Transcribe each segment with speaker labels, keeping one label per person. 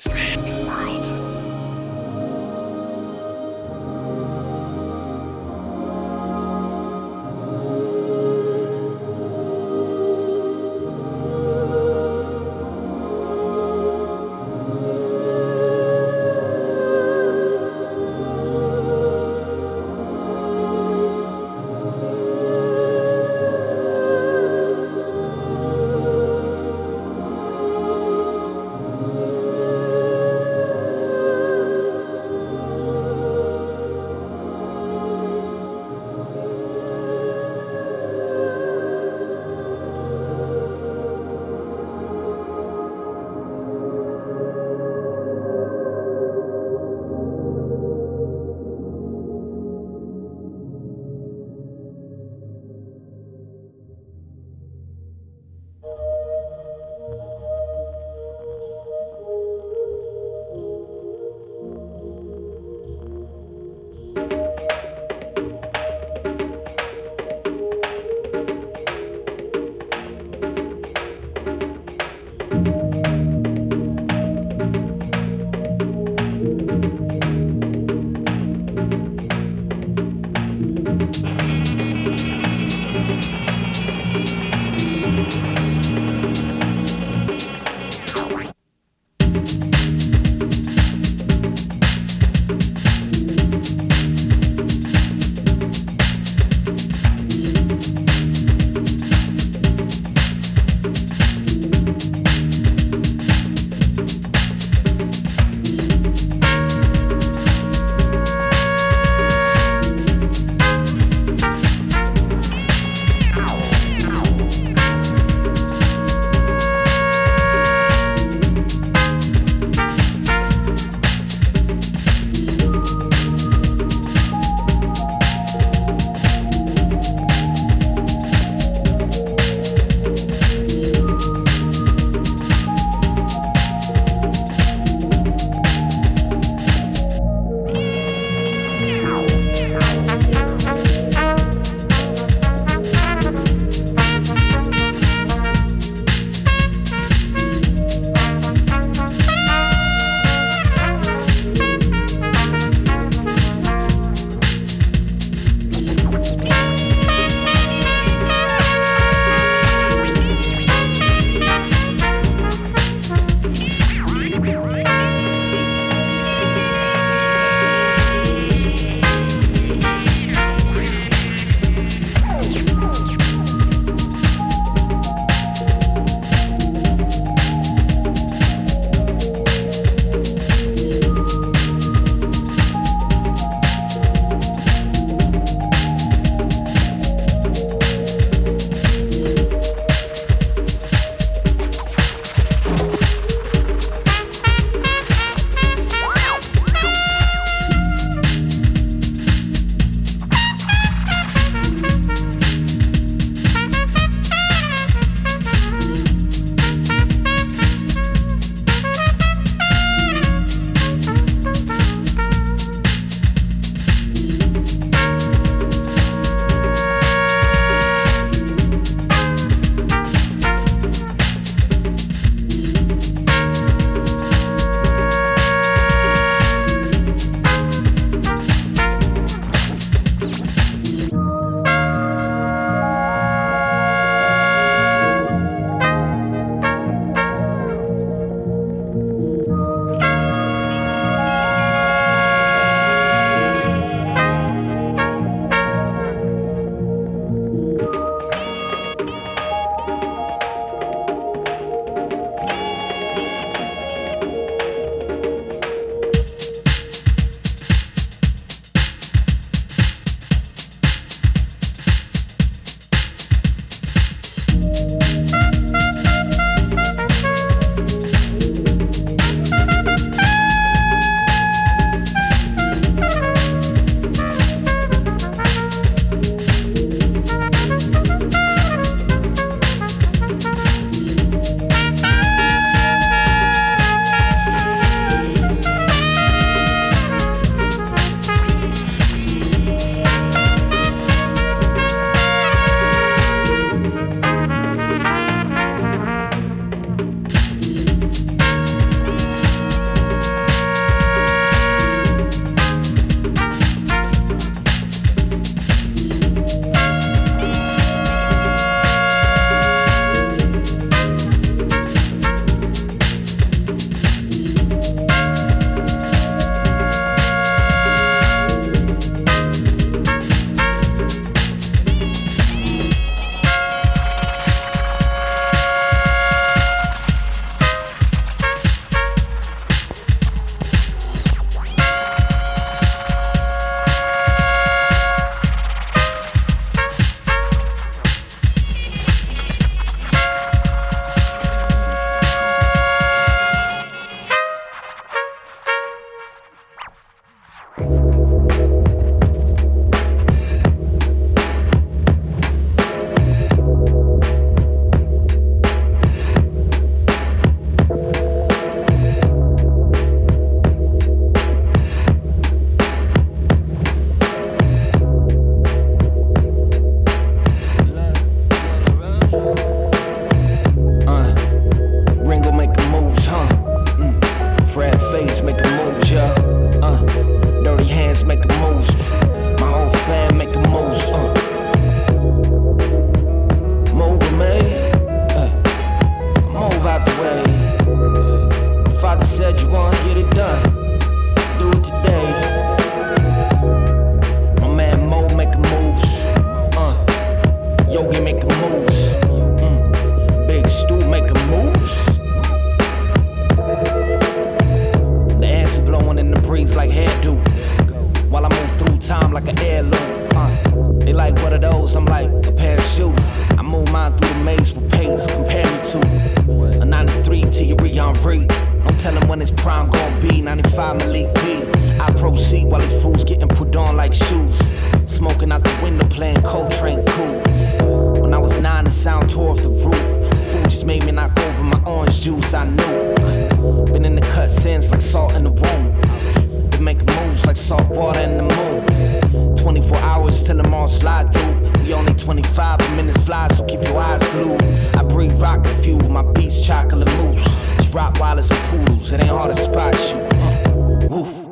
Speaker 1: Strange Worlds. 95 Malik B. I proceed while these fools getting put on like shoes. Smoking out the window, playing Coltrane cool. When I was nine, the sound tore off the roof. Food just made me knock over my orange juice, I knew. Been in the cut since like salt in the wound. Been making moves like salt water in the moon. 24 hours till them all slide through. We only 25 minutes fly, so keep your eyes glued. I breathe rocket fuel, my beats chocolate mousse. It's rock wallets and poodles, it ain't hard to spot you. Move.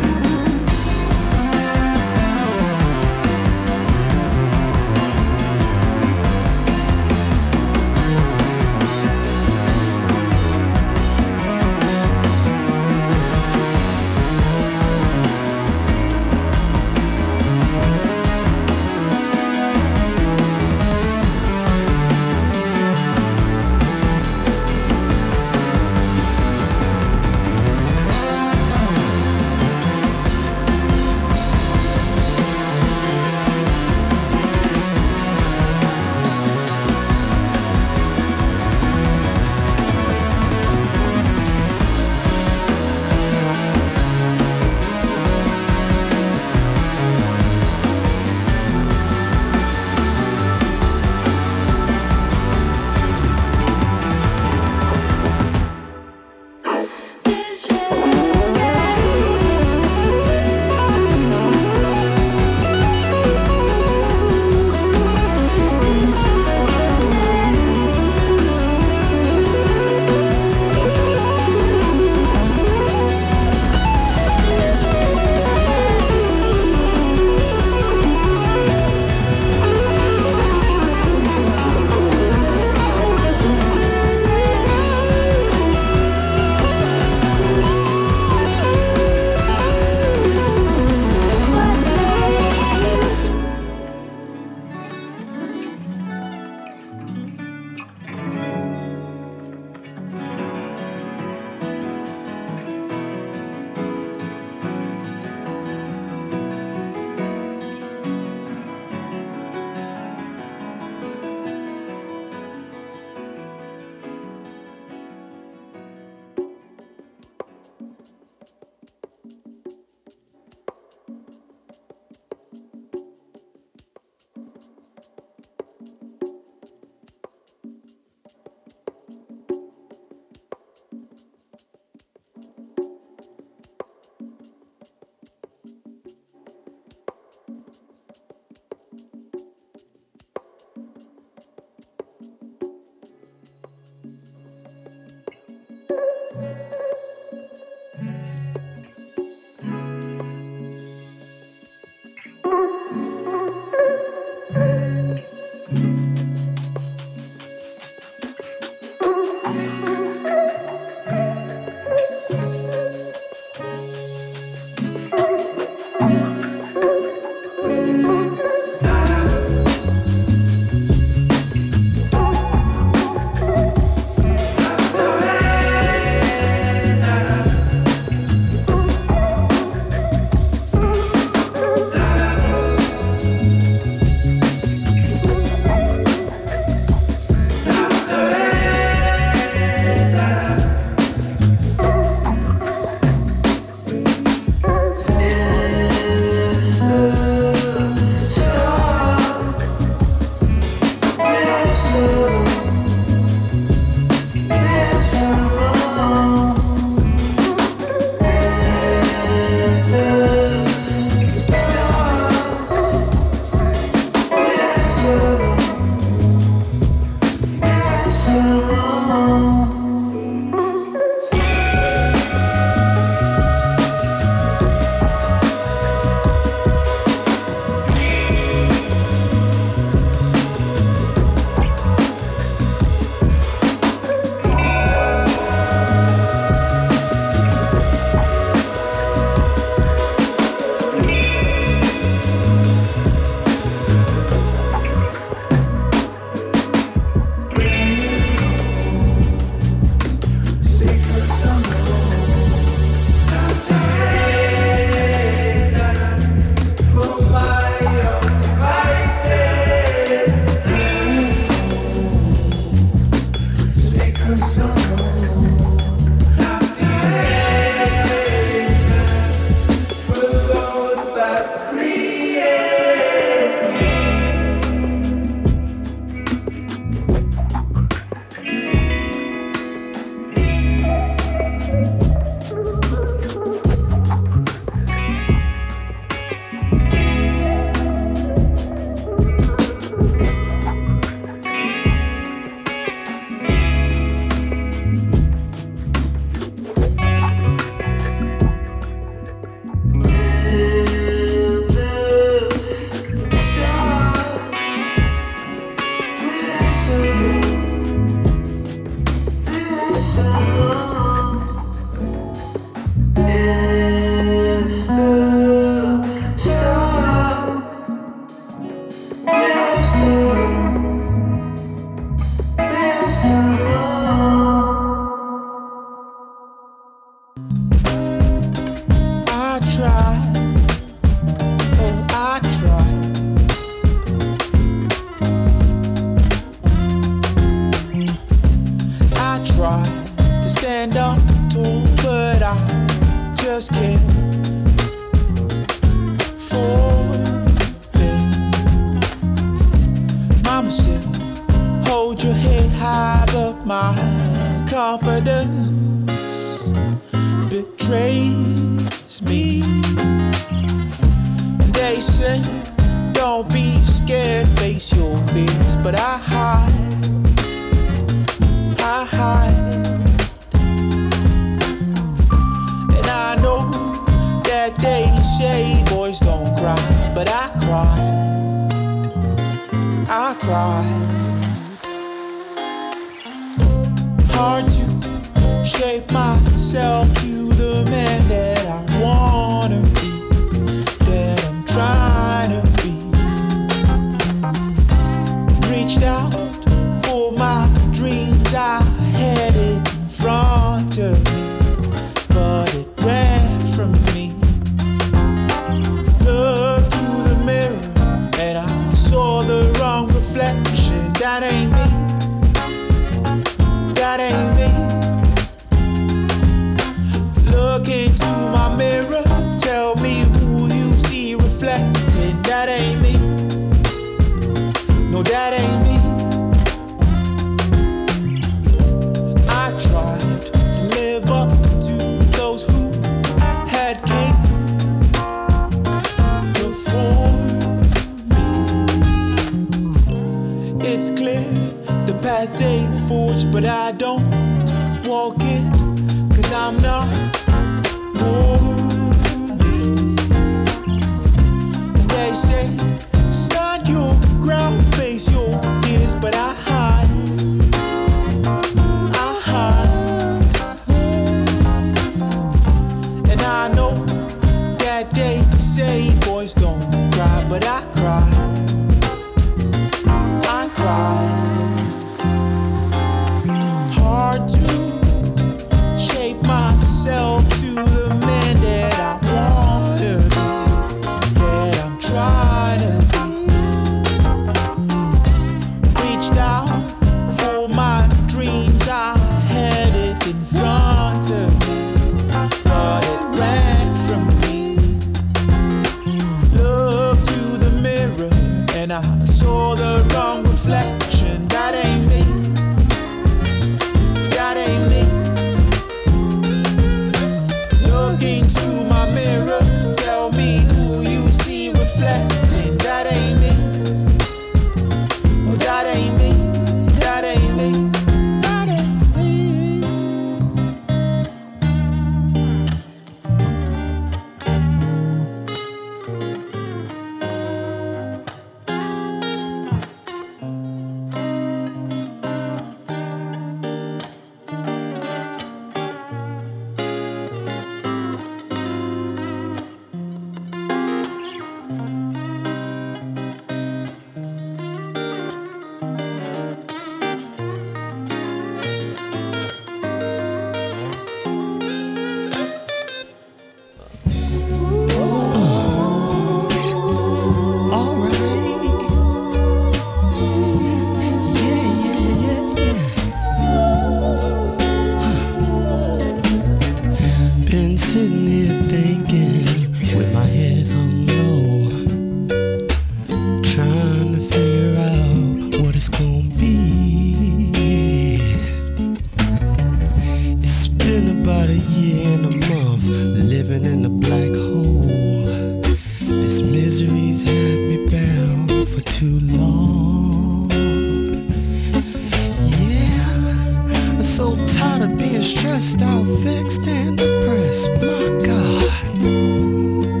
Speaker 2: Depressed. My God.